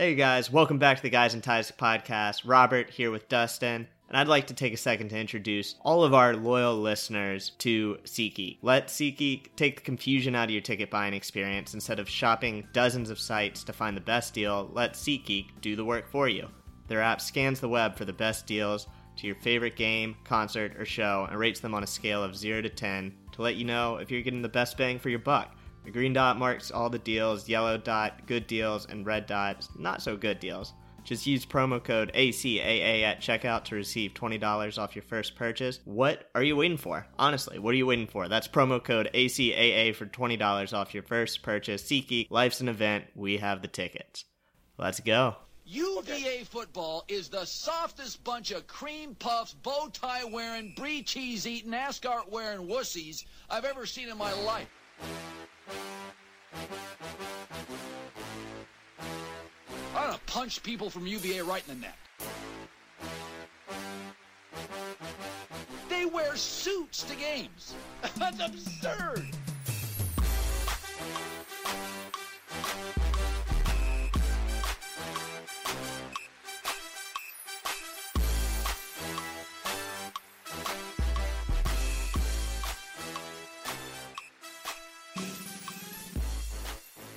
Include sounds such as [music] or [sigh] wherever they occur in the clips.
Hey guys, welcome back to the Guys and Ties podcast. Robert here with Dustin, and I'd like to take a second to introduce all of our loyal listeners to SeatGeek. Let SeatGeek take the confusion out of your ticket buying experience. Instead of shopping dozens of sites to find the best deal, let SeatGeek do the work for you. Their app scans the web for the best deals to your favorite game, concert, or show and rates them on a scale of 0 to 10 to let you know if you're getting the best bang for your buck. The green dot marks all the deals, yellow dot good deals, and red dot not so good deals. Just use promo code ACAA at checkout to receive $20 off your first purchase. What are you waiting for? Honestly, what are you waiting for? That's promo code ACAA for $20 off your first purchase. SeatGeek, life's an event. We have the tickets. Let's go. UVA football is the softest bunch of cream puffs, bow tie wearing, brie cheese eating, ascot wearing wussies I've ever seen in my life. I'm gonna punch people from UVA right in the neck. They wear suits to games. [laughs] That's absurd.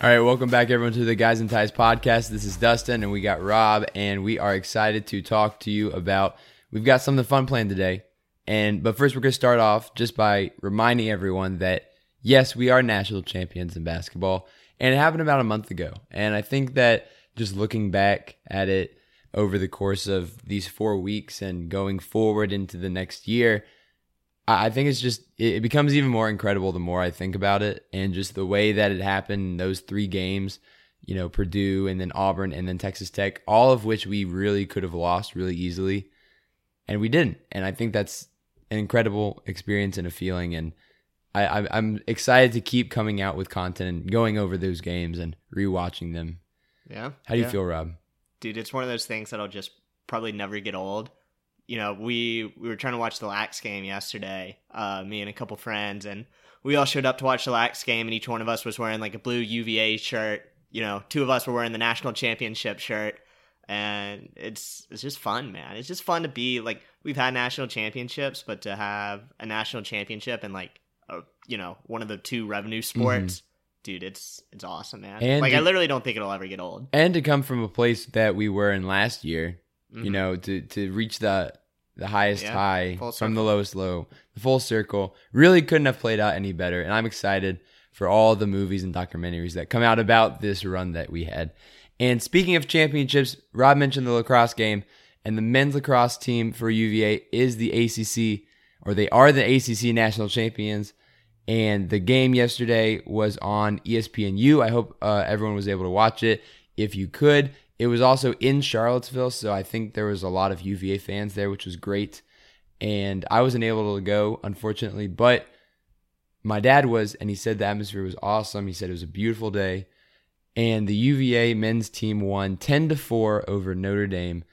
All right, welcome back everyone to the Guys and Ties podcast. This is Dustin and we got Rob and we are excited to talk to you about we've got something fun planned today. And but first we're going to start off just by reminding everyone that yes, we are national champions in basketball and it happened about a month ago. And I think that just looking back at it over the course of these 4 weeks and going forward into the next year, I think it's just it becomes even more incredible the more I think about it and just the way that it happened those three games, you know, Purdue and then Auburn and then Texas Tech, all of which we really could have lost really easily and we didn't. And I think that's an incredible experience and a feeling and I, I'm excited to keep coming out with content and going over those games and rewatching them. Yeah. How do you feel, Rob? Dude, it's one of those things that'll just probably never get old you know, we we were trying to watch the Lax game yesterday, uh, me and a couple friends, and we all showed up to watch the Lax game, and each one of us was wearing like a blue UVA shirt. You know, two of us were wearing the national championship shirt, and it's it's just fun, man. It's just fun to be like we've had national championships, but to have a national championship and like a, you know one of the two revenue sports. Mm-hmm. Dude, it's it's awesome, man. And like to, I literally don't think it'll ever get old. And to come from a place that we were in last year, Mm-hmm. You know, to to reach the the highest yeah, high from the lowest low, the full circle. Really couldn't have played out any better. And I'm excited for all the movies and documentaries that come out about this run that we had. And speaking of championships, Rob mentioned the lacrosse game, and the men's lacrosse team for UVA is the ACC, or they are the ACC national champions. And the game yesterday was on ESPNU. I hope uh, everyone was able to watch it. If you could, it was also in Charlottesville, so I think there was a lot of UVA fans there, which was great. And I wasn't able to go, unfortunately, but my dad was, and he said the atmosphere was awesome. He said it was a beautiful day. And the UVA men's team won 10 to 4 over Notre Dame.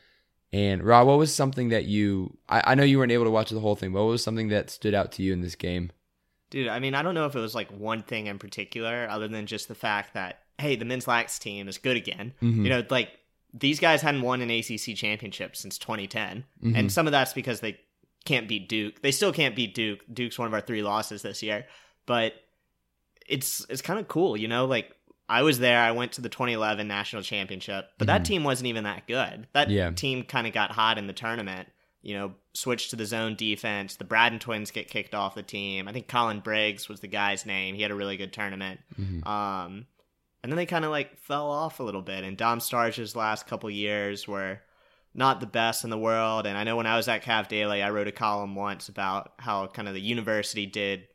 And Rob, what was something that you, I, I know you weren't able to watch the whole thing, but what was something that stood out to you in this game? Dude, I mean, I don't know if it was like one thing in particular, other than just the fact that hey, the men's lax team is good again. Mm-hmm. You know, like these guys hadn't won an ACC championship since 2010, mm-hmm. and some of that's because they can't beat Duke. They still can't beat Duke. Duke's one of our three losses this year, but it's it's kind of cool, you know. Like I was there. I went to the 2011 national championship, but mm-hmm. that team wasn't even that good. That yeah. team kind of got hot in the tournament. You know, switched to the zone defense. The Bratton twins get kicked off the team. I think Colin Briggs was the guy's name. He had a really good tournament. Mm-hmm. Um, and then they kind of like fell off a little bit. And Dom Starsia's last couple years were not the best in the world. And I know when I was at Cav Daily, I wrote a column once about how kind of the university did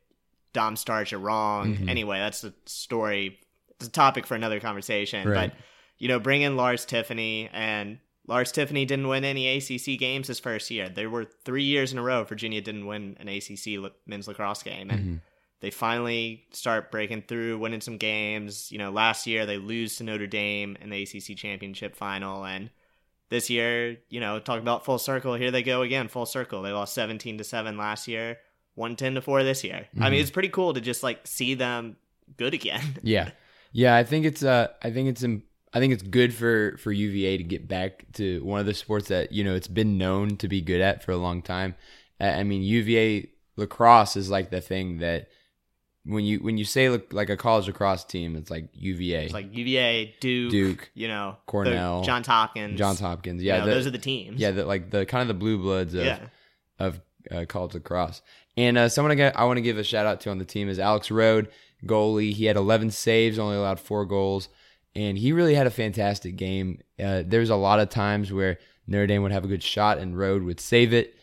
Dom Starsia wrong. Mm-hmm. Anyway, that's a story. It's a topic for another conversation. Right. But you know, bring in Lars Tiffany and Lars Tiffany didn't win any ACC games his first year. There were three years in a row Virginia didn't win an ACC men's lacrosse game, and mm-hmm. They finally start breaking through, winning some games. You know, last year they lose to Notre Dame in the ACC championship final, and this year, you know, talk about full circle. Here they go again, full circle. They lost seventeen to seven last year, one ten to four this year. Mm-hmm. I mean, mm-hmm. it's pretty cool to just like see them good again. [laughs] yeah, yeah. I think it's uh, I think it's I think it's good for for UVA to get back to one of the sports that you know it's been known to be good at for a long time. I mean, UVA lacrosse is like the thing that when you when you say like a college lacrosse team, it's like UVA. It's like UVA, Duke, Duke, you know, Cornell, Johns Hopkins, Johns Hopkins. Yeah, you know, the, those are the teams. Yeah, the, like the kind of the blue bloods of yeah. of uh, college lacrosse. And uh, someone I, I want to give a shout out to on the team is Alex Rode, goalie. He had 11 saves, only allowed four goals and he really had a fantastic game. Uh, There's a lot of times where Notre Dame would have a good shot and Rode would save it,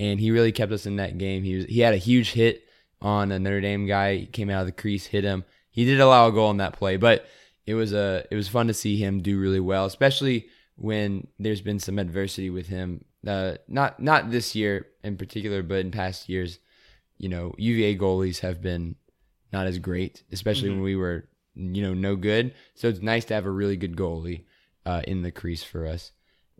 and he really kept us in that game. He was he had a huge hit on a Notre Dame guy. He came out of the crease, hit him. He did allow a goal in that play, but it was a it was fun to see him do really well, especially when there's been some adversity with him. Uh, not not this year in particular, but in past years, you know, UVA goalies have been not as great, especially mm-hmm. when we were you know, no good. So it's nice to have a really good goalie uh, in the crease for us.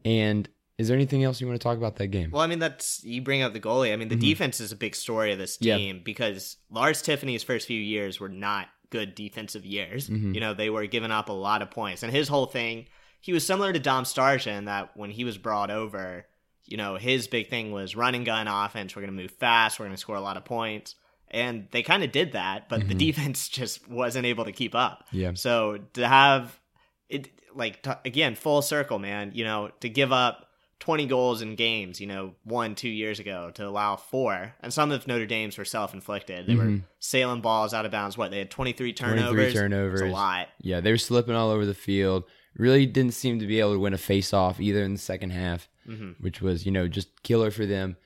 And is there anything else you want to talk about that game? Well, I mean, that's you bring up the goalie. I mean, the mm-hmm. defense is a big story of this team yeah. because Lars Tiffany's first few years were not good defensive years. Mm-hmm. You know, they were giving up a lot of points, and his whole thing, he was similar to Dom Starsia in that when he was brought over, you know, his big thing was running gun offense. We're going to move fast. We're going to score a lot of points and they kind of did that, but mm-hmm. the defense [laughs] just wasn't able to keep up. Yeah. So to have it like t- again full circle, man, you know, to give up 20 goals in games, you know, one, two years ago to allow four. And some of Notre Dame's were self inflicted. They mm-hmm. were sailing balls out of bounds. What? They had 23 turnovers. 23 turnovers. That's a lot. Yeah, they were slipping all over the field. Really didn't seem to be able to win a face off either in the second half, mm-hmm. which was, you know, just killer for them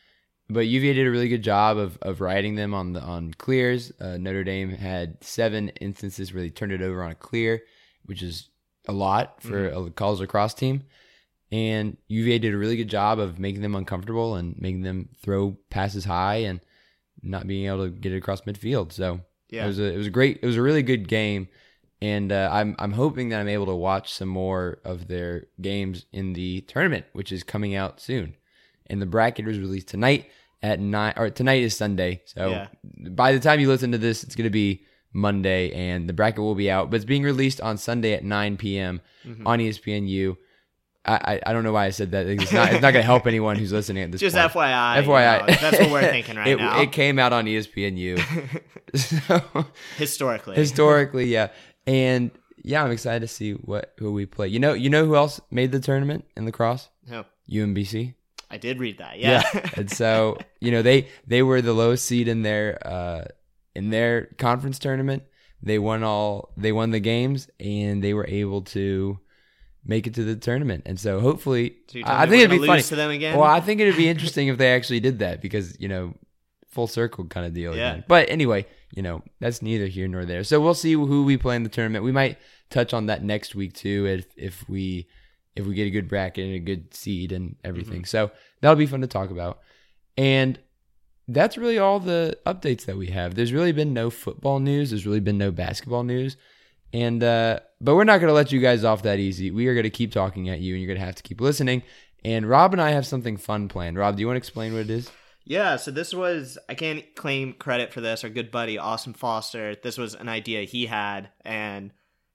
but UVA did a really good job of, of riding them on the on clears. Uh, Notre Dame had seven instances where they turned it over on a clear, which is a lot for mm-hmm. a college lacrosse team. And UVA did a really good job of making them uncomfortable and making them throw passes high and not being able to get it across midfield. So yeah. it was a it was a great it was a really good game, and uh, I'm I'm hoping that I'm able to watch some more of their games in the tournament, which is coming out soon. And the bracket was released tonight at nine. Or tonight is Sunday, so yeah. by the time you listen to this, it's going to be Monday, and the bracket will be out. But it's being released on Sunday at 9 p.m. Mm-hmm. on ESPNU. I, I, don't know why I said that. It's not, it's not going [laughs] to help anyone who's listening at this Just point. FYI. FYI. You know, that's what we're thinking right [laughs] it, now. It came out on ESPNU. [laughs] so, historically. Historically, yeah. And yeah, I'm excited to see what who we play. You know, you know who else made the tournament in lacrosse? Who? UMBC. I did read that. Yeah. yeah. and so, you know, they they were the lowest seed in their uh in their conference tournament. They won all they won the games and they were able to make it to the tournament. And so hopefully so I think it'd be funny to them again. Well, I think it'd be interesting if they actually did that because, you know, full circle kind of deal yeah. Again. But anyway, you know, that's neither here nor there. So we'll see who we play in the tournament. We might touch on that next week too if if we if we get a good bracket and a good seed and everything. Mm-hmm. So that'll be fun to talk about. And that's really all the updates that we have. There's really been no football news. There's really been no basketball news. And uh, but we're not going to let you guys off that easy. We are going to keep talking at you, and you're going to have to keep listening. And Rob and I have something fun planned. Rob, do you want to explain what it is? Yeah, so this was I can't claim credit for this. Our good buddy Austin Foster. This was an idea he had, and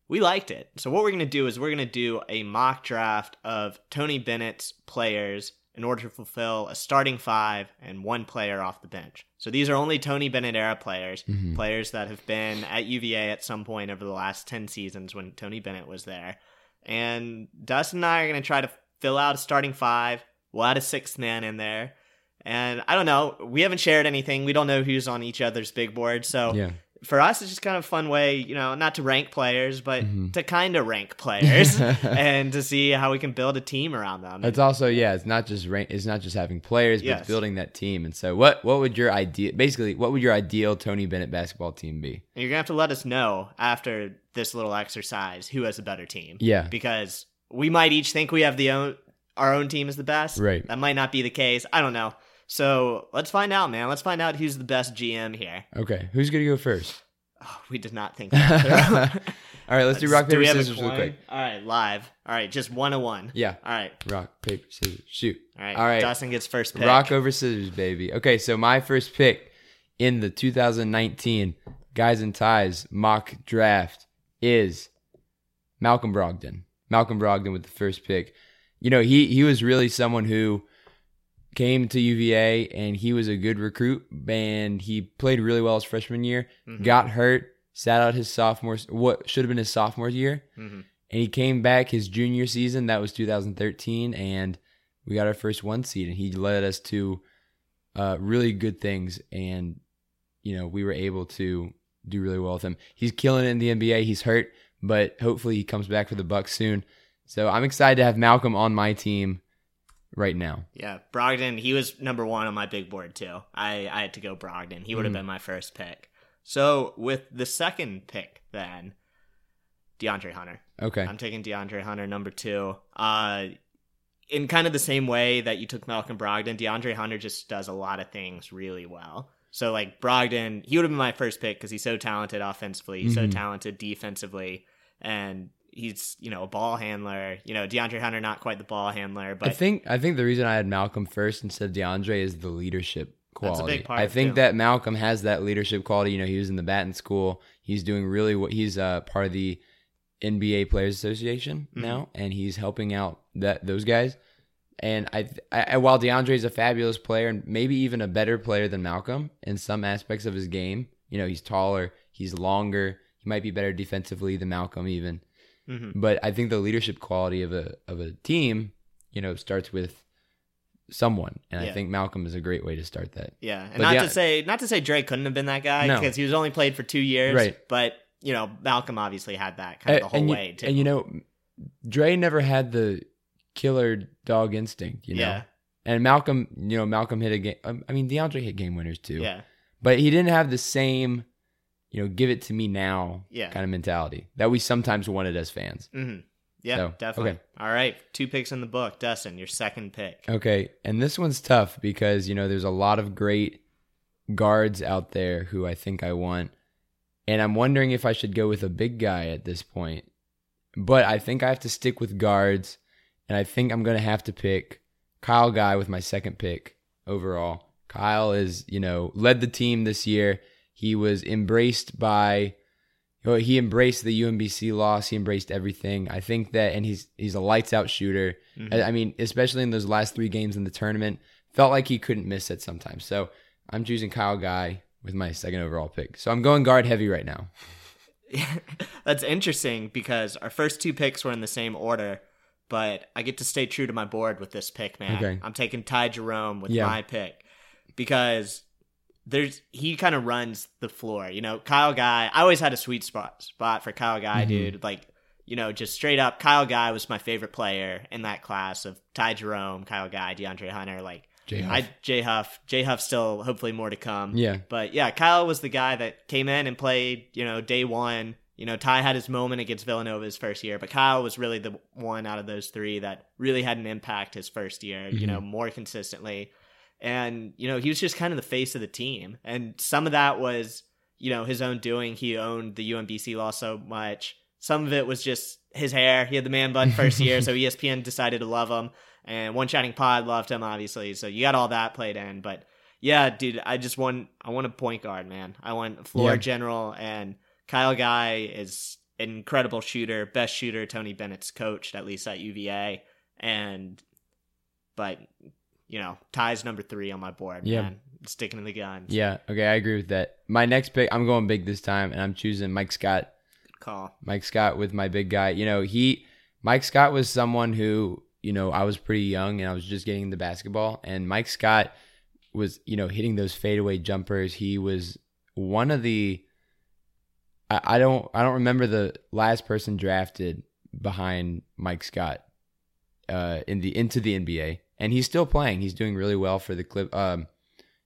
we liked it. So what we're going to do is we're going to do a mock draft of Tony Bennett's players in order to fulfill a starting five and one player off the bench. So these are only Tony Bennett era players, mm-hmm. players that have been at UVA at some point over the last 10 seasons when Tony Bennett was there. And Dustin and I are going to try to fill out a starting five. We'll add a sixth man in there. And I don't know. We haven't shared anything. We don't know who's on each other's big board. So yeah. For us, it's just kind of a fun way, you know, not to rank players, but mm-hmm. to kind of rank players [laughs] and to see how we can build a team around them. It's also yeah, it's not just rank, it's not just having players, but yes. building that team. And so, what what would your ideal, basically, what would your ideal Tony Bennett basketball team be? You're gonna have to let us know after this little exercise who has a better team. Yeah, because we might each think we have the own our own team is the best. Right. That might not be the case. I don't know. So let's find out, man. Let's find out who's the best GM here. Okay, who's gonna go first? Oh, we did not think that [laughs] All right, let's do [laughs] rock, paper, do scissors real quick. All right, live. All right, just one on one. Yeah. All right. Rock, paper, scissors, shoot. All right. All right. Dustin gets first pick. Rock over scissors, baby. Okay, so my first pick in the 2019 Guys and Ties mock draft is Malcolm Brogdon. Malcolm Brogdon with the first pick. You know, he he was really someone who came to UVA and he was a good recruit and he played really well his freshman year. Mm-hmm. Got hurt, sat out his sophomore what should have been his sophomore year. Mm-hmm. And he came back his junior season, that was 2013 and we got our first one seed and he led us to uh, really good things and you know, we were able to do really well with him. He's killing it in the NBA. He's hurt, but hopefully he comes back for the Bucks soon. So I'm excited to have Malcolm on my team right now. Yeah, Brogdon, he was number one on my big board too. I, I had to go Brogdon. He would have mm. been my first pick. So with the second pick, then DeAndre Hunter. Okay, I'm taking DeAndre Hunter number two. Uh, in kind of the same way that you took Malcolm Brogdon, DeAndre Hunter just does a lot of things really well. So like Brogdon, he would have been my first pick because he's so talented offensively, he's mm-hmm. so talented defensively, and he's you know a ball handler. You know DeAndre Hunter not quite the ball handler, but I think I think the reason I had Malcolm first instead of DeAndre is the leadership quality. I think that Malcolm has that leadership quality. You know, he was in the Batten School. He's doing really what he's uh, part of the NBA Players Association mm-hmm. now, and he's helping out that those guys. And I, I, while DeAndre is a fabulous player and maybe even a better player than Malcolm in some aspects of his game, you know, he's taller, he's longer, he might be better defensively than Malcolm even. Mm-hmm. But I think the leadership quality of a of a team, you know, starts with someone, and yeah. I think Malcolm is a great way to start that. Yeah, and but not to say not to say Dre couldn't have been that guy because no. he was only played for two years, right? But you know, Malcolm obviously had that kind of the whole and way too. And you know, Dre never had the killer dog instinct, you know. Yeah. And Malcolm, you know, Malcolm hit a game. Um, I mean, DeAndre hit game winners too. Yeah. But he didn't have the same you know, give it to me now yeah. kind of mentality that we sometimes wanted as fans. Mm-hmm. Yeah, so, definitely. Okay. All right. Two picks in the book. Dustin, your second pick. Okay. And this one's tough because, you know, there's a lot of great guards out there who I think I want. And I'm wondering if I should go with a big guy at this point. But I think I have to stick with guards. And I think I'm going to have to pick Kyle Guy with my second pick overall. Kyle is, you know, led the team this year he was embraced by he embraced the UMBC loss. He embraced everything. I think that, and he's he's a lights out shooter. Mm-hmm. I mean, especially in those last three games in the tournament, felt like he couldn't miss it sometimes. So I'm choosing Kyle Guy with my second overall pick. So I'm going guard heavy right now. [laughs] That's interesting because our first two picks were in the same order, but I get to stay true to my board with this pick, man. Okay. I'm taking Ty Jerome with yeah. my pick because there's he kind of runs the floor. You know, Kyle Guy. I always had a sweet spot spot for Kyle Guy, mm-hmm. dude. Like, you know, just straight up, Kyle Guy was my favorite player in that class of Ty Jerome, Kyle Guy, DeAndre Hunter. Like, Jay Huff. I Jay Huff. Jay Huff still hopefully more to come. Yeah. But yeah, Kyle was the guy that came in and played. You know, day one. You know, Ty had his moment against Villanova his first year, but Kyle was really the one out of those three that really had an impact his first year. Mm-hmm. You know, more consistently and you know he was just kind of the face of the team. And some of that was you know his own doing. He owned the umbc law so much. Some of it was just his hair. He had the man bun first year so [laughs] espn decided to love him. And one shining pod loved him obviously. So you got all that played in. But yeah dude i just want i want a point guard man. I want a floor yeah. general. And kyle guy is an incredible shooter best shooter tony bennett's coached at least at uva and but you know, Ty's number three on my board. Yeah. Man. Sticking to the guns. Yeah. Okay. I agree with that. My next pick, I'm going big this time, and I'm choosing Mike Scott. Good call. Mike Scott with my big guy. You know, he, Mike Scott was someone who, you know, I was pretty young and I was just getting into basketball. And Mike Scott was, you know, hitting those fadeaway jumpers. He was one of the, I, I don't I don't remember the last person drafted behind Mike Scott uh, in the into the NBA, and he's still playing. He's doing really well for the Clip. Um,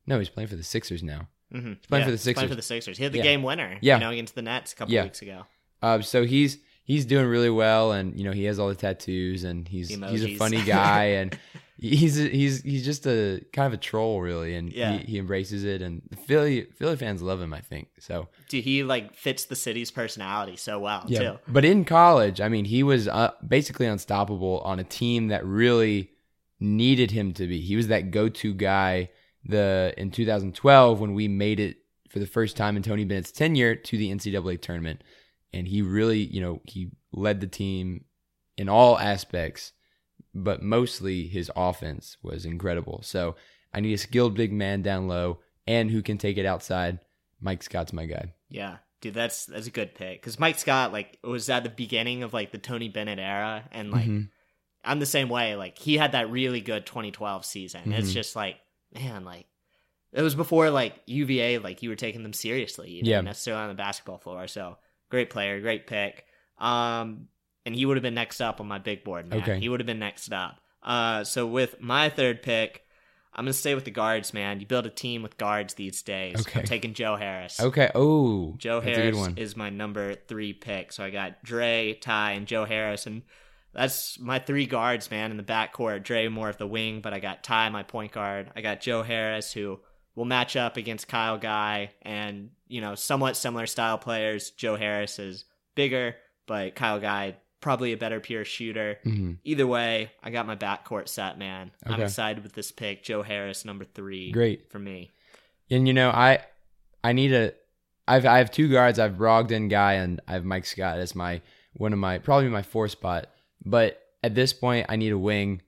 no, he's playing for the Sixers now. Mm-hmm. He's playing yeah, for the Sixers. Playing for the Sixers. He had the Yeah. game winner. Yeah. You know, against the Nets a couple Yeah. weeks ago. Uh, so he's he's doing really well, and you know he has all the tattoos, and he's he's a funny guy, and [laughs] he's he's he's just a kind of a troll, really, and Yeah. he, he embraces it, and Philly Philly fans love him, I think. So Dude, he like fits the city's personality so well too. But in college, I mean, he was uh, basically unstoppable on a team that really needed him to be. He was that go-to guy. The in 2012 when we made it for the first time in Tony Bennett's tenure to the NCAA tournament, and he really, you know, he led the team in all aspects, but mostly his offense was incredible. So I need a skilled big man down low and who can take it outside. Mike Scott's my guy. Yeah, dude, that's that's a good pick because Mike Scott like was at the beginning of like the Tony Bennett era, and like Mhm. I'm the same way. Like he had that really good 2012 season. It's Mhm. just like man, like it was before like UVA, like you were taking them seriously, even Yeah. necessarily on the basketball floor. So great player, great pick. Um, and he would have been next up on my big board. Man. Okay. he would have been next up. Uh, so with my third pick. I'm gonna stay with the guards, man. You build a team with guards these days. Okay. I'm taking Joe Harris. Okay. Oh, Joe Harris is my number three pick. So I got Dre, Ty, and Joe Harris, and that's my three guards, man, in the backcourt. Dre more of the wing, but I got Ty, my point guard. I got Joe Harris, who will match up against Kyle Guy, and you know, somewhat similar style players. Joe Harris is bigger, but Kyle Guy probably a better pure shooter. Mhm. Either way, I got my backcourt set, man. I'm excited with this pick. Joe Harris, number three, Great. for me. And you know, I I need a I've I have two guards. I've Brogdon guy and I have Mike Scott as my one of my probably my four spot. But at this point, I need a wing.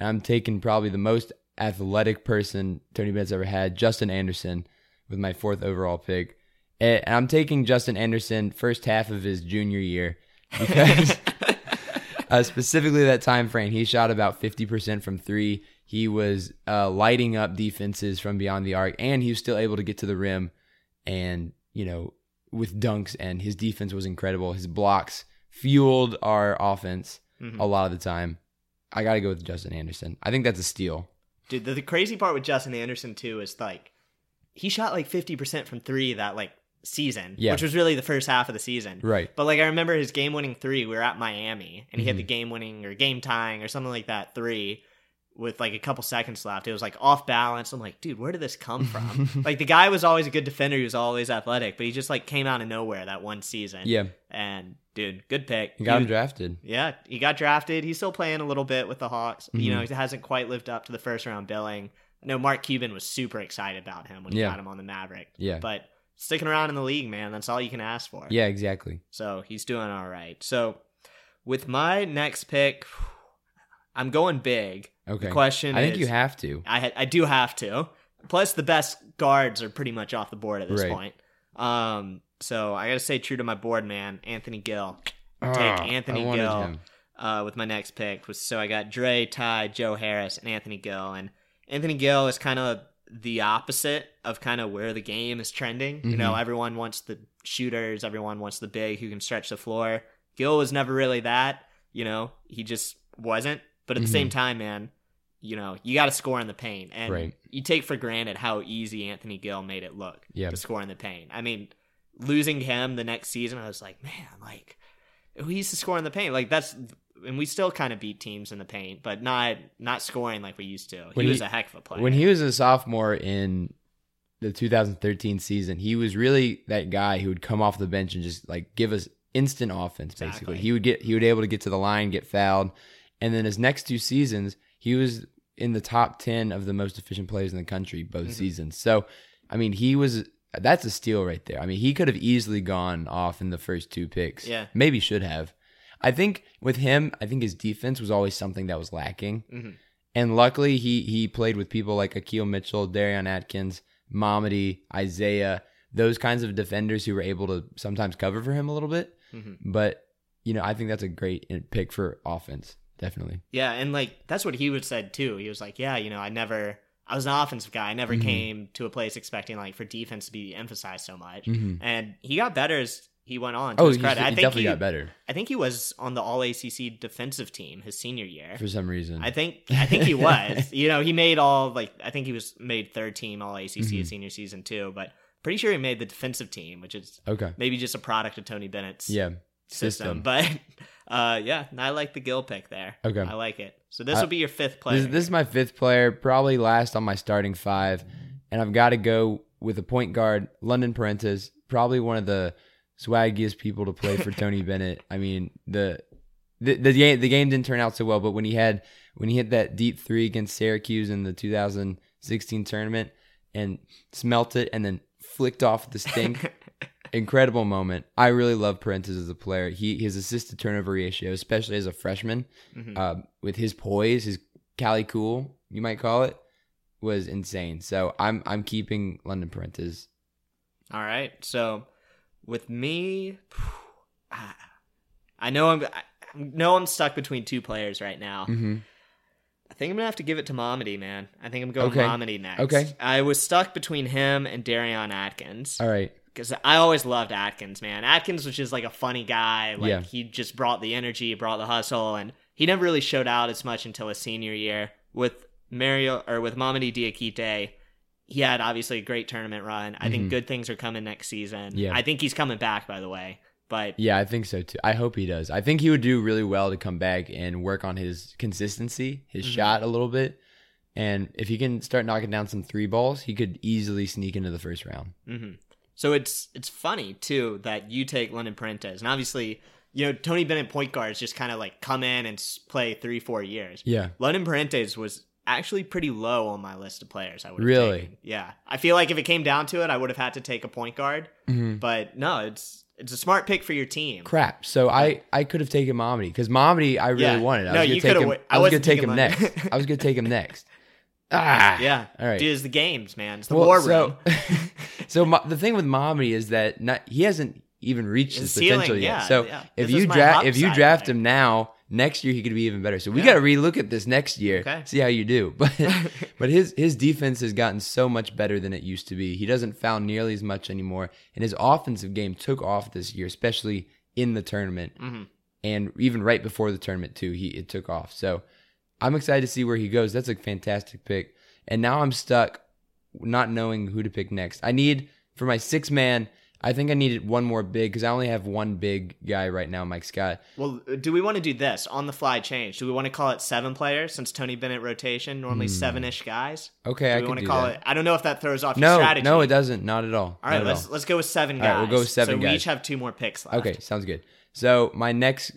I'm taking probably the most athletic person Tony Bennett's ever had, Justin Anderson, with my fourth overall pick. And I'm taking Justin Anderson first half of his junior year because [laughs] uh, specifically that time frame, he shot about 50% from three. He was uh, lighting up defenses from beyond the arc, and he was still able to get to the rim and, you know, with dunks, and his defense was incredible. His blocks fueled our offense Mhm. a lot of the time. I got to go with Justin Anderson. I think that's a steal. Dude, the, the crazy part with Justin Anderson too is like he shot like fifty percent from three that like season, Yeah. which was really the first half of the season. Right. But like I remember his game winning three. We were at Miami, and he had Mhm. the game winning or game tying or something like that three with like a couple seconds left. It was like off balance. I'm like, dude, where did this come from? [laughs] like the guy was always a good defender. He was always athletic, but he just like came out of nowhere that one season. Yeah. And dude, good pick. He got him drafted. yeah, he got drafted. He's still playing a little bit with the Hawks. You Mhm. know, he hasn't quite lived up to the first round billing. I know Mark Cuban was super excited about him when he Yeah. got him on the Maverick. Yeah. But sticking around in the league, man, that's all you can ask for. Yeah, exactly. So he's doing all right. So with my next pick, I'm going big. Okay. The question I think is, you have to. I I do have to. Plus, the best guards are pretty much off the board at this Right. point. Um, so I got to stay true to my board, man. Anthony Gill. Ah, Take Anthony I Gill him. uh, with my next pick. So I got Dre, Ty, Joe Harris, and Anthony Gill. And Anthony Gill is kind of the opposite of kind of where the game is trending. You know, Mhm. everyone wants the shooters, everyone wants the big who can stretch the floor. Gill was never really that. You know, he just wasn't. But at the same time, man, you know, you got to score in the paint, and Right. you take for granted how easy Anthony Gill made it look Yeah. to score in the paint. I mean, losing him the next season, I was like, man, like he used to score in the paint. Like that's, and we still kind of beat teams in the paint, but not not scoring like we used to. When he was a heck of a player. When he was a sophomore in the 2013 season, he was really that guy who would come off the bench and just like give us instant offense. Basically, Exactly. he would get he would be able to get to the line, get fouled, and then his next two seasons, he was in the top 10 of the most efficient players in the country both Mm-hmm. seasons. So, I mean, he was that's a steal right there. I mean, he could have easily gone off in the first two picks. Yeah. maybe should have. I think with him, I think his defense was always something that was lacking. Mhm. And luckily, he he played with people like Akil Mitchell, Darion Atkins, Mamadi, Isaiah, those kinds of defenders who were able to sometimes cover for him a little bit. Mhm. But you know, I think that's a great pick for offense, definitely. yeah, and like that's what he would said too. He was like, yeah, you know, I never. I was an offensive guy. I never Mhm. came to a place expecting like for defense to be emphasized so much. Mhm. And he got better as he went on. To oh, his credit. he, I think definitely he, got better. I think he was on the All ACC defensive team his senior year for some reason. I think I think he [laughs] was. you know, he made all like I think he was made third team All ACC mm-hmm. his senior season too, but pretty sure he made the defensive team, which is okay. Maybe just a product of Tony Bennett's yeah system. system. [laughs] But uh, yeah, I like the Gill pick there. Okay, I like it. So this uh, will be your fifth player. This, this, is my fifth player, probably last on my starting five, and I've got to go with a point guard, London Perrantes, probably one of the swaggiest people to play for [laughs] Tony Bennett. I mean the. The, the game the game didn't turn out so well, but when he had when he hit that deep three against Syracuse in the 2016 tournament and smelt it and then flicked off the stink [laughs] incredible moment. I really love Perrantes as a player. He his assist to turnover ratio, especially as a freshman, mm-hmm. uh, with his poise, his Cali cool, you might call it, was insane. So I'm I'm keeping London Perrantes. All right. So with me, [sighs] I know I'm I know I'm stuck between two players right now. Mm-hmm. I think I'm gonna have to give it to Mamadi, man. I think I'm going okay. Mamadi next. Okay. I was stuck between him and Darion Atkins. All right because I always loved Atkins, man. Atkins was just like a funny guy. Like yeah. he just brought the energy, brought the hustle, and he never really showed out as much until his senior year with Mario or with Mamadi Diakite. He had obviously a great tournament run. I mm-hmm. think good things are coming next season. Yeah. I think he's coming back, by the way. But yeah, I think so too. I hope he does. I think he would do really well to come back and work on his consistency, his mm-hmm. shot a little bit. And if he can start knocking down some three balls, he could easily sneak into the first round. Mm-hmm. So it's it's funny too that you take London Perrantes, and obviously, you know Tony Bennett point guards just kind of like come in and play three four years. Yeah, London Perrantes was actually pretty low on my list of players. I would really, taken. yeah. I feel like if it came down to it, I would have had to take a point guard. Mm-hmm. But no, it's it's a smart pick for your team. Crap. So I I could have taken Mamadi because Mamadi I really yeah. wanted. I no, was you could have. I was going to take him next. I was going to take him next. Ah, yeah. All right. Dude, it's the games, man. It's the well, war room. So, [laughs] so my, the thing with Mamadi is that not, he hasn't even reached his, his potential yet. Yeah, so yeah. if you draft if you draft him now, next year he could be even better. So we yeah. got to relook at this next year, okay. see how you do. [laughs] But [laughs] but his his defense has gotten so much better than it used to be. He doesn't foul nearly as much anymore, and his offensive game took off this year, especially in the tournament, mm-hmm. and even right before the tournament too. He it took off. So I'm excited to see where he goes. That's a fantastic pick. And now I'm stuck not knowing who to pick next. I need for my six man. I think I needed one more big because I only have one big guy right now, Mike Scott. Well, do we want to do this on the fly change? Do we want to call it seven players since Tony Bennett rotation normally mm. seven ish guys? Okay, do I we want to call that. it. I don't know if that throws off no, your strategy. No, it doesn't. Not at all. All right, let's all. let's go with seven guys. All right, we'll go with seven so guys. we each have two more picks left. Okay, sounds good. So my next.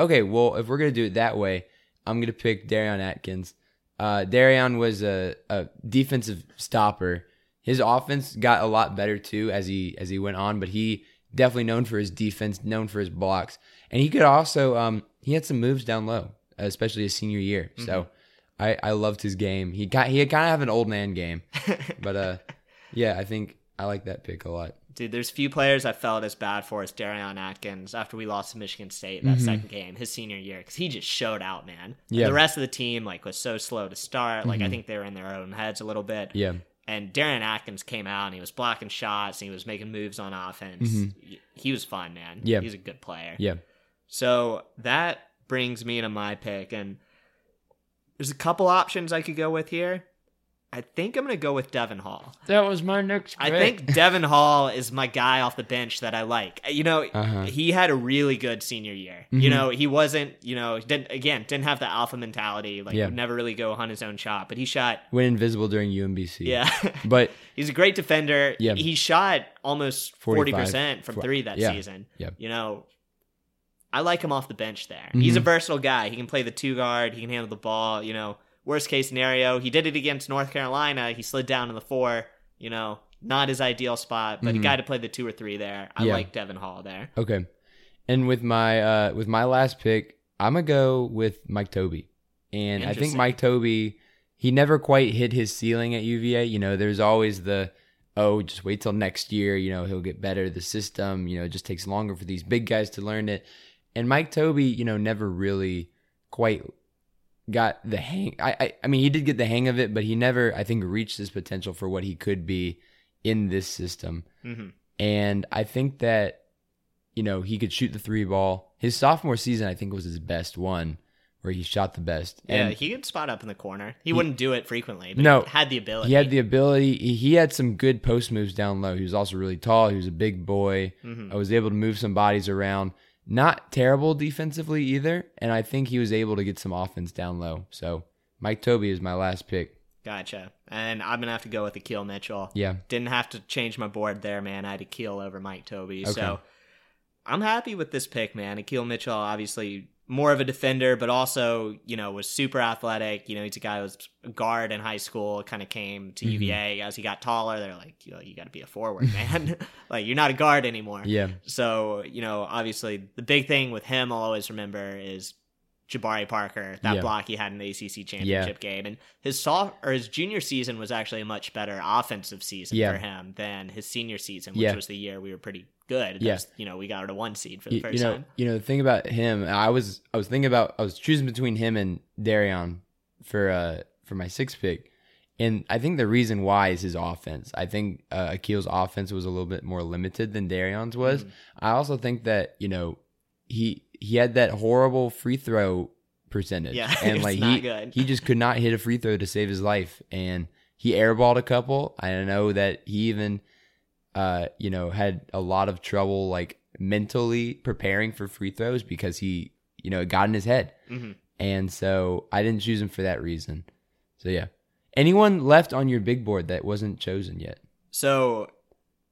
Okay, well, if we're gonna do it that way, I'm gonna pick Darion Atkins. Uh, Darion was a, a defensive stopper. His offense got a lot better too as he as he went on, but he definitely known for his defense, known for his blocks, and he could also um, he had some moves down low, especially his senior year. Mm-hmm. So I I loved his game. He got he had kind of have an old man game, [laughs] but uh yeah, I think I like that pick a lot. Dude, there's few players I felt as bad for as Darion Atkins after we lost to Michigan State that mm-hmm. second game, his senior year, because he just showed out, man. Yeah. The rest of the team like was so slow to start. Like mm-hmm. I think they were in their own heads a little bit. Yeah. And Darion Atkins came out and he was blocking shots and he was making moves on offense. Mm-hmm. He was fun, man. Yeah. He's a good player. Yeah. So that brings me to my pick, and there's a couple options I could go with here. I think I'm going to go with Devon Hall. That was my next pick. I think Devon Hall is my guy off the bench that I like. You know, uh-huh. he had a really good senior year. Mm-hmm. You know, he wasn't, you know, didn't, again, didn't have the alpha mentality. Like, yeah. would never really go on his own shot, but he shot. Went invisible during UMBC. Yeah. [laughs] But [laughs] he's a great defender. Yeah. He shot almost 40% from three that yeah. season. Yeah. You know, I like him off the bench there. Mm-hmm. He's a versatile guy. He can play the two guard, he can handle the ball, you know worst case scenario, he did it against North Carolina. He slid down to the four. You know, not his ideal spot, but mm-hmm. a guy to play the two or three there. I yeah. like Devon Hall there. Okay, and with my uh with my last pick, I'm gonna go with Mike Tobey, and I think Mike Tobey he never quite hit his ceiling at UVA. You know, there's always the oh, just wait till next year. You know, he'll get better. The system, you know, it just takes longer for these big guys to learn it. And Mike Toby, you know, never really quite got the hang. I, I, I mean, he did get the hang of it, but he never, I think, reached his potential for what he could be in this system. Mm-hmm. And I think that, you know, he could shoot the three ball. His sophomore season, I think, was his best one where he shot the best. Yeah, and he could spot up in the corner. He, he wouldn't do it frequently, but no, had the ability. He had the ability. He had some good post moves down low. He was also really tall. He was a big boy. Mm-hmm. I was able to move some bodies around. Not terrible defensively either, and I think he was able to get some offense down low. So Mike Tobey is my last pick. Gotcha. And I'm gonna have to go with Akil Mitchell. Yeah. Didn't have to change my board there, man. I had Akil over Mike Tobey. Okay. So I'm happy with this pick, man. Akil Mitchell, obviously more of a defender, but also, you know, was super athletic. You know, he's a guy who was a guard in high school, kind of came to mm-hmm. UVA as he got taller. They're like, you know, you got to be a forward, [laughs] man. [laughs] like, you're not a guard anymore. Yeah. So, you know, obviously the big thing with him, I'll always remember is Jabari Parker, that yeah. block he had in the ACC championship yeah. game, and his soft or his junior season was actually a much better offensive season yeah. for him than his senior season, which was the year we were pretty good. Yeah, you know, we got her to one seed for the you, first you know, time. You know, the thing about him, I was I was thinking about I was choosing between him and Darion for uh for my sixth pick. And I think the reason why is his offense. I think uh, Akil's offense was a little bit more limited than Darion's was. Mm. I also think that you know he he had that horrible free throw percentage. Yeah, [laughs] and like he good. he just could not hit a free throw to save his life, and he airballed a couple. I know that he even, uh, you know, had a lot of trouble like mentally preparing for free throws because he, you know, it got in his head, mm-hmm. and so I didn't choose him for that reason. So yeah, anyone left on your big board that wasn't chosen yet? So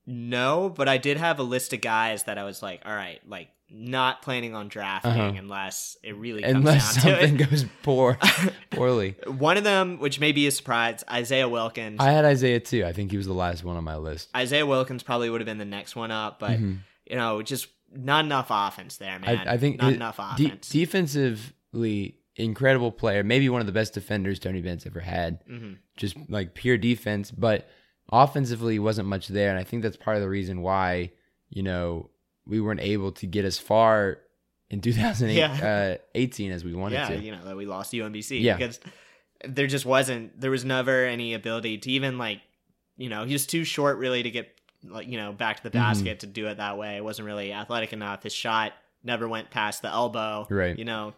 no, but I did have a list of guys that I was like, all right, like not planning on drafting uh-huh. unless it really comes unless down something to it. goes poor [laughs] poorly. one of them, which may be a surprise, Isaiah Wilkins. I had Isaiah too. I think he was the last one on my list. Isaiah Wilkins probably would have been the next one up, but mm-hmm. you know, just not enough offense there, man. I, I think not enough offense. De- defensively, incredible player, maybe one of the best defenders Tony Bennett's ever had. Mm-hmm. Just like pure defense, but offensively wasn't much there, and I think that's part of the reason why you know we weren't able to get as far in [laughs] 2018 yeah. uh, as we wanted to. yeah, to. you know that we lost UMBC yeah. because there just wasn't there was never any ability to even like you know he was too short really to get like you know back to the mm-hmm. basket mm-hmm. to do it that way. It wasn't really athletic enough. His shot never went past the elbow. Right. You know,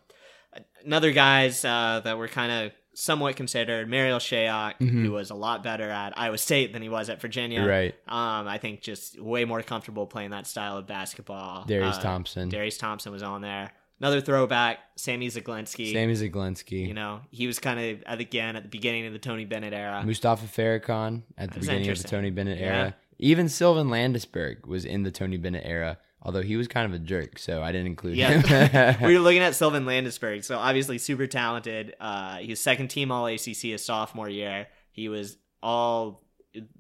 another guys uh, that were kind of somewhat considered. Marial Shayok, mm-hmm. who was a lot better at Iowa State than he was at Virginia. Right. Um, I think just way more comfortable playing that style of basketball. Darius uh, Thompson. Darius Thompson was on there. Another throwback, Sammy Zeglinski. Sammy Zeglinski. You know, he was kind of again at the beginning of the Tony Bennett era. Mustafa Farrakhan at the beginning of the Tony Bennett yeah. era. Even Sylven Landesberg was in the Tony Bennett era although he was kind of a jerk, so I didn't include yeah. him. [laughs] we were looking at Sylven Landesberg, so obviously super talented. Uh, he was second team All ACC his sophomore year. He was all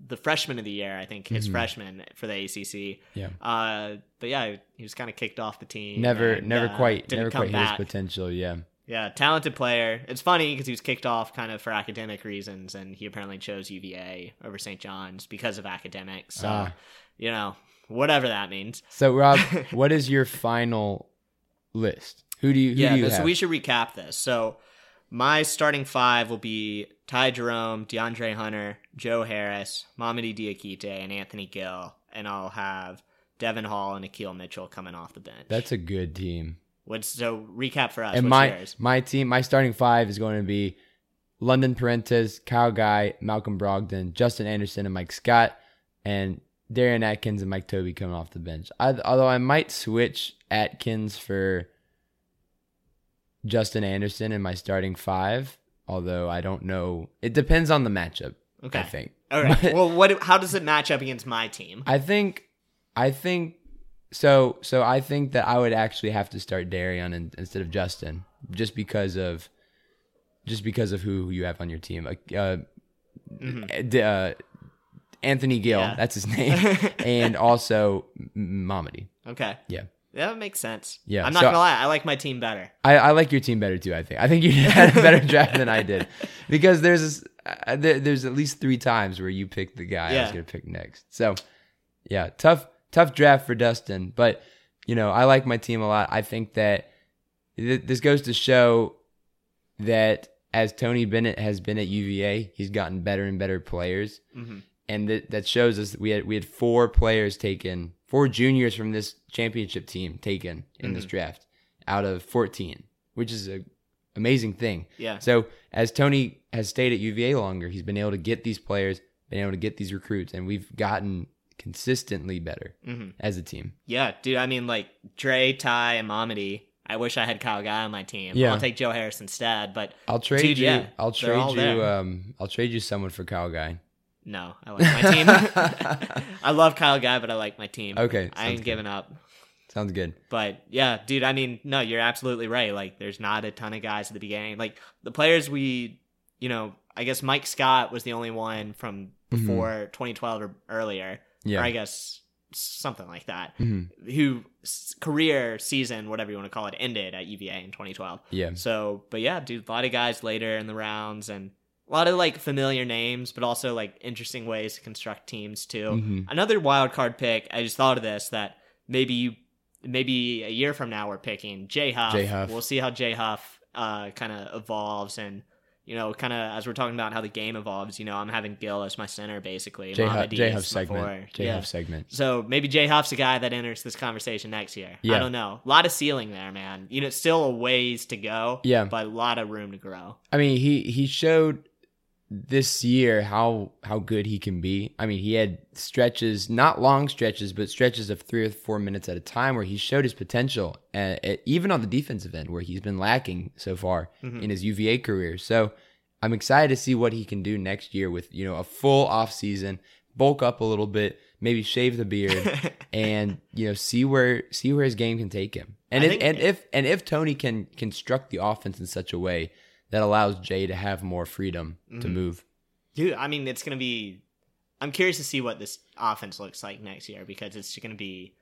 the freshman of the year, I think, his mm-hmm. freshman for the ACC. Yeah. Uh, but yeah, he was kind of kicked off the team. Never, and, never uh, quite, never quite back. his potential. Yeah. Yeah, talented player. It's funny because he was kicked off kind of for academic reasons, and he apparently chose UVA over St. John's because of academics. So, ah. you know, whatever that means. So, Rob, [laughs] what is your final list? Who do you? Who yeah, do you so we should recap this. So, my starting five will be Ty Jerome, DeAndre Hunter, Joe Harris, Mamadi Diakite, and Anthony Gill, and I'll have Devon Hall and Akil Mitchell coming off the bench. That's a good team. What's so recap for us? And my yours? my team, my starting five is going to be London Perrantes, Kyle Guy, Malcolm Brogdon, Justin Anderson, and Mike Scott. And Darion Atkins and Mike Tobey coming off the bench. I, although I might switch Atkins for Justin Anderson in my starting five. Although I don't know, it depends on the matchup. Okay, I think. All right. But, [laughs] well, what? How does it match up against my team? I think. I think. So so I think that I would actually have to start Darion in, instead of Justin, just because of, just because of who you have on your team. Uh, mm-hmm. uh, Anthony Gill, yeah. that's his name, [laughs] and also Mamadi. Okay. Yeah. That makes sense. Yeah, I'm not so, gonna lie, I like my team better. I, I like your team better too. I think. I think you [laughs] had a better draft than I did, [laughs] because there's this, uh, there, there's at least three times where you picked the guy yeah. I was gonna pick next. So, yeah, tough tough draft for Dustin, but you know I like my team a lot. I think that th- this goes to show that as Tony Bennett has been at UVA, he's gotten better and better players. Mm-hmm and that that shows us that we had we had four players taken four juniors from this championship team taken in mm-hmm. this draft out of 14, which is a amazing thing. Yeah. So as Tony has stayed at UVA longer, he's been able to get these players, been able to get these recruits, and we've gotten consistently better mm-hmm. as a team. Yeah, dude. I mean, like Dre, Ty, and Mamadi. I wish I had Kyle Guy on my team. Yeah. I'll take Joe Harris instead, but I'll trade dude, you. Yeah, I'll trade you. Um, I'll trade you someone for Kyle Guy. No, I like my team. [laughs] [laughs] I love Kyle Guy, but I like my team. Okay, I ain't good. giving up. Sounds good. But yeah, dude, I mean, no, you're absolutely right. Like, there's not a ton of guys at the beginning. Like, the players we, you know, I guess Mike Scott was the only one from mm-hmm. before mm-hmm. 2012 or earlier. Yeah. Or I guess something like that. Mm-hmm. Who career season, whatever you want to call it, ended at UVA in 2012. Yeah. So, but yeah, dude, a lot of guys later in the rounds and a lot of like familiar names, but also like interesting ways to construct teams too. Mm-hmm. Another wild card pick. I just thought of this that maybe you maybe a year from now we're picking Jay Huff. Jay Huff. We'll see how Jay Huff uh, kind of evolves and you know, kind of as we're talking about how the game evolves, you know, I'm having Gill as my center basically. Jay, Huff, Huff segment. Jay yeah. Segment. So maybe Jay Huff's a guy that enters this conversation next year. Yeah. I don't know. A lot of ceiling there, man. You know, still a ways to go. Yeah. But a lot of room to grow. I mean, he he showed this year how how good he can be. I mean, he had stretches, not long stretches, but stretches of three or four minutes at a time where he showed his potential, uh, even on the defensive end where he's been lacking so far mm-hmm. in his UVA career. So I'm excited to see what he can do next year with you know a full off season, bulk up a little bit, maybe shave the beard, [laughs] and you know see where see where his game can take him. And if and if and if Tony can construct the offense in such a way that allows Jay to have more freedom mm-hmm. to move. Dude, I mean, it's going to be. I'm curious to see what this offense looks like next year because it's going to be.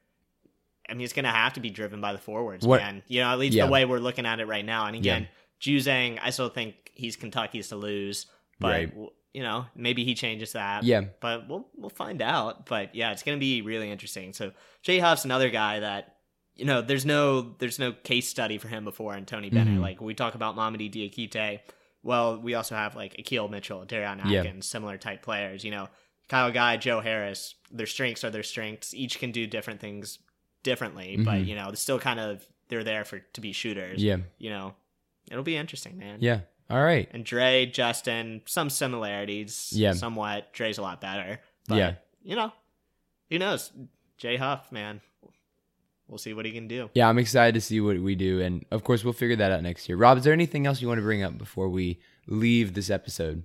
I mean, it's going to have to be driven by the forwards, what? man. You know, at least yeah. the way we're looking at it right now. And again, yeah. Juzang, I still think he's Kentucky's to lose, but right. you know, maybe he changes that. Yeah, but we'll we'll find out. But yeah, it's going to be really interesting. So Jay Huff's another guy that you know, there's no there's no case study for him before in Tony Bennett. Mm-hmm. Like we talk about Mamadi Diakite. Well, we also have like Akil Mitchell, Darion Atkins, yeah. similar type players. You know, Kyle Guy, Joe Harris. Their strengths are their strengths. Each can do different things differently, mm-hmm. but you know, still kind of they're there for to be shooters. Yeah, you know, it'll be interesting, man. Yeah. All right. And Dre, Justin, some similarities. Yeah. Somewhat. Dre's a lot better. But, yeah. You know, who knows? Jay Huff, man we'll see what he can do. Yeah, I'm excited to see what we do, and of course, we'll figure that out next year. Rob, is there anything else you want to bring up before we leave this episode?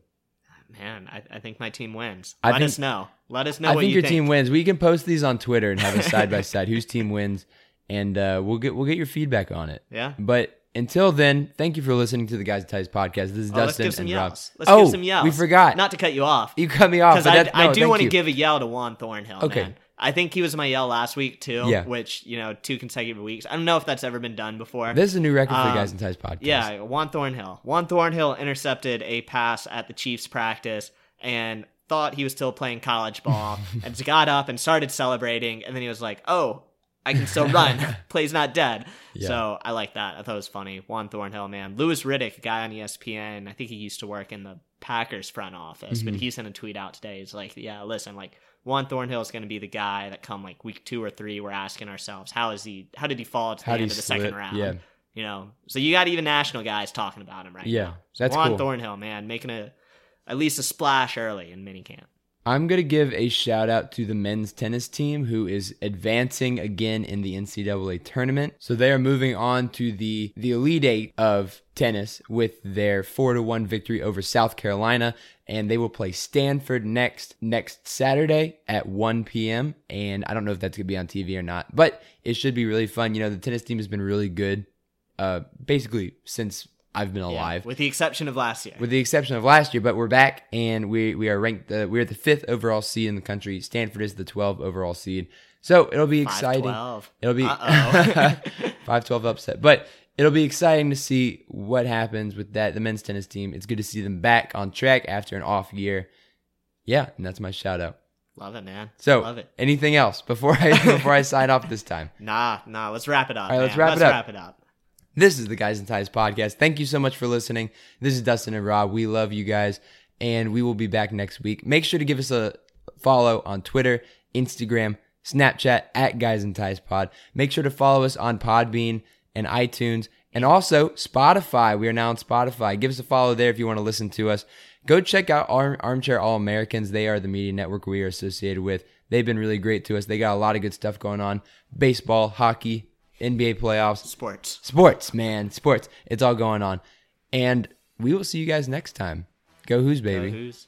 Man, I, I think my team wins. Let think, us know. Let us know. I think you your think. team wins. We can post these on Twitter and have a side by [laughs] side whose team wins, and uh, we'll get we'll get your feedback on it. Yeah. But until then, thank you for listening to the Guys and Ties podcast. This is oh, Dustin let's give some and yells. Rob. Let's oh, give some yells. We forgot. Not to cut you off. You cut me off. Because I, no, I, do want to give a yell to Juan Thornhill. Okay. Man. I think he was in my yell last week too. Yeah. Which you know, two consecutive weeks. I don't know if that's ever been done before. This is a new record um, for the Guys and Ties podcast. Yeah, Juan Thornhill. Juan Thornhill intercepted a pass at the Chiefs practice and thought he was still playing college ball [laughs] and got up and started celebrating and then he was like, "Oh, I can still [laughs] run. Play's not dead." Yeah. So I like that. I thought it was funny. Juan Thornhill, man. Louis Riddick, a guy on ESPN. I think he used to work in the Packers front office, mm-hmm. but he sent a tweet out today. He's like, "Yeah, listen, like." Juan Thornhill is going to be the guy that come like week two or three, we're asking ourselves, how is he? How did he fall to the how end of the second round? Yeah. You know, so you got even national guys talking about him right yeah, now. So that's Juan cool. Thornhill, man, making a at least a splash early in minicamp. I'm going to give a shout out to the men's tennis team who is advancing again in the NCAA tournament. So they are moving on to the, the Elite Eight of tennis with their 4 to 1 victory over South Carolina. And they will play Stanford next next Saturday at 1 p.m. And I don't know if that's going to be on TV or not, but it should be really fun. You know, the tennis team has been really good uh, basically since I've been alive. Yeah, with the exception of last year. With the exception of last year, but we're back and we we are ranked. Uh, we're the fifth overall seed in the country. Stanford is the 12th overall seed. So it'll be exciting. 5-12. It'll be 5-12 [laughs] [laughs] upset, but it'll be exciting to see what happens with that the men's tennis team. It's good to see them back on track after an off year. Yeah, and that's my shout out. Love it, man. So, love it. Anything else before I [laughs] before I sign off this time? Nah, nah. Let's wrap it up. All right, let's wrap let's it up. Wrap it up. This is the Guys and Ties podcast. Thank you so much for listening. This is Dustin and Rob. We love you guys, and we will be back next week. Make sure to give us a follow on Twitter, Instagram, Snapchat at Guys and Ties Pod. Make sure to follow us on Podbean and iTunes and also Spotify. We are now on Spotify. Give us a follow there if you want to listen to us. Go check out Arm- Armchair All Americans. They are the media network we are associated with. They've been really great to us. They got a lot of good stuff going on baseball, hockey, NBA playoffs, sports. Sports, man. Sports. It's all going on. And we will see you guys next time. Go Hoos, baby. Go Hoos.